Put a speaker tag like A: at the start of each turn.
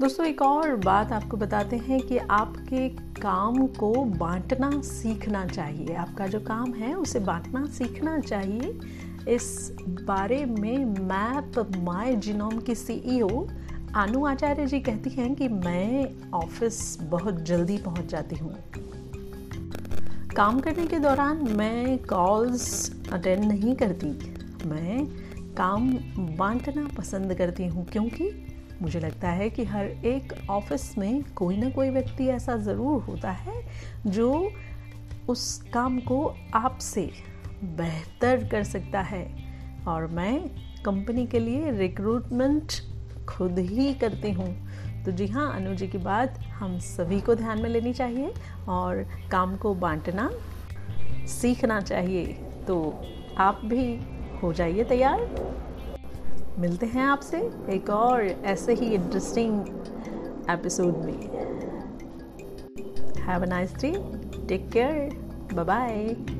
A: दोस्तों, एक और बात आपको बताते हैं कि आपके काम को बांटना सीखना चाहिए। आपका जो काम है, उसे बांटना सीखना चाहिए। इस बारे में मैप माय जिनोम की सीईओ अनु आचार्य जी कहती हैं कि मैं ऑफ़िस बहुत जल्दी पहुँच जाती हूँ। काम करने के दौरान मैं कॉल्स अटेंड नहीं करती। मैं काम बांटना पसंद करती हूँ, क्योंकि मुझे लगता है कि हर एक ऑफ़िस में कोई ना कोई व्यक्ति ऐसा ज़रूर होता है जो उस काम को आपसे बेहतर कर सकता है। और मैं कंपनी के लिए रिक्रूटमेंट खुद ही करती हूँ। तो जी हाँ अनु जी की बात हम सभी को ध्यान में लेनी चाहिए और काम को बांटना सीखना चाहिए। तो आप भी हो जाइए तैयार। मिलते हैं आपसे एक और ऐसे ही इंटरेस्टिंग एपिसोड में। Have a nice day take care bye bye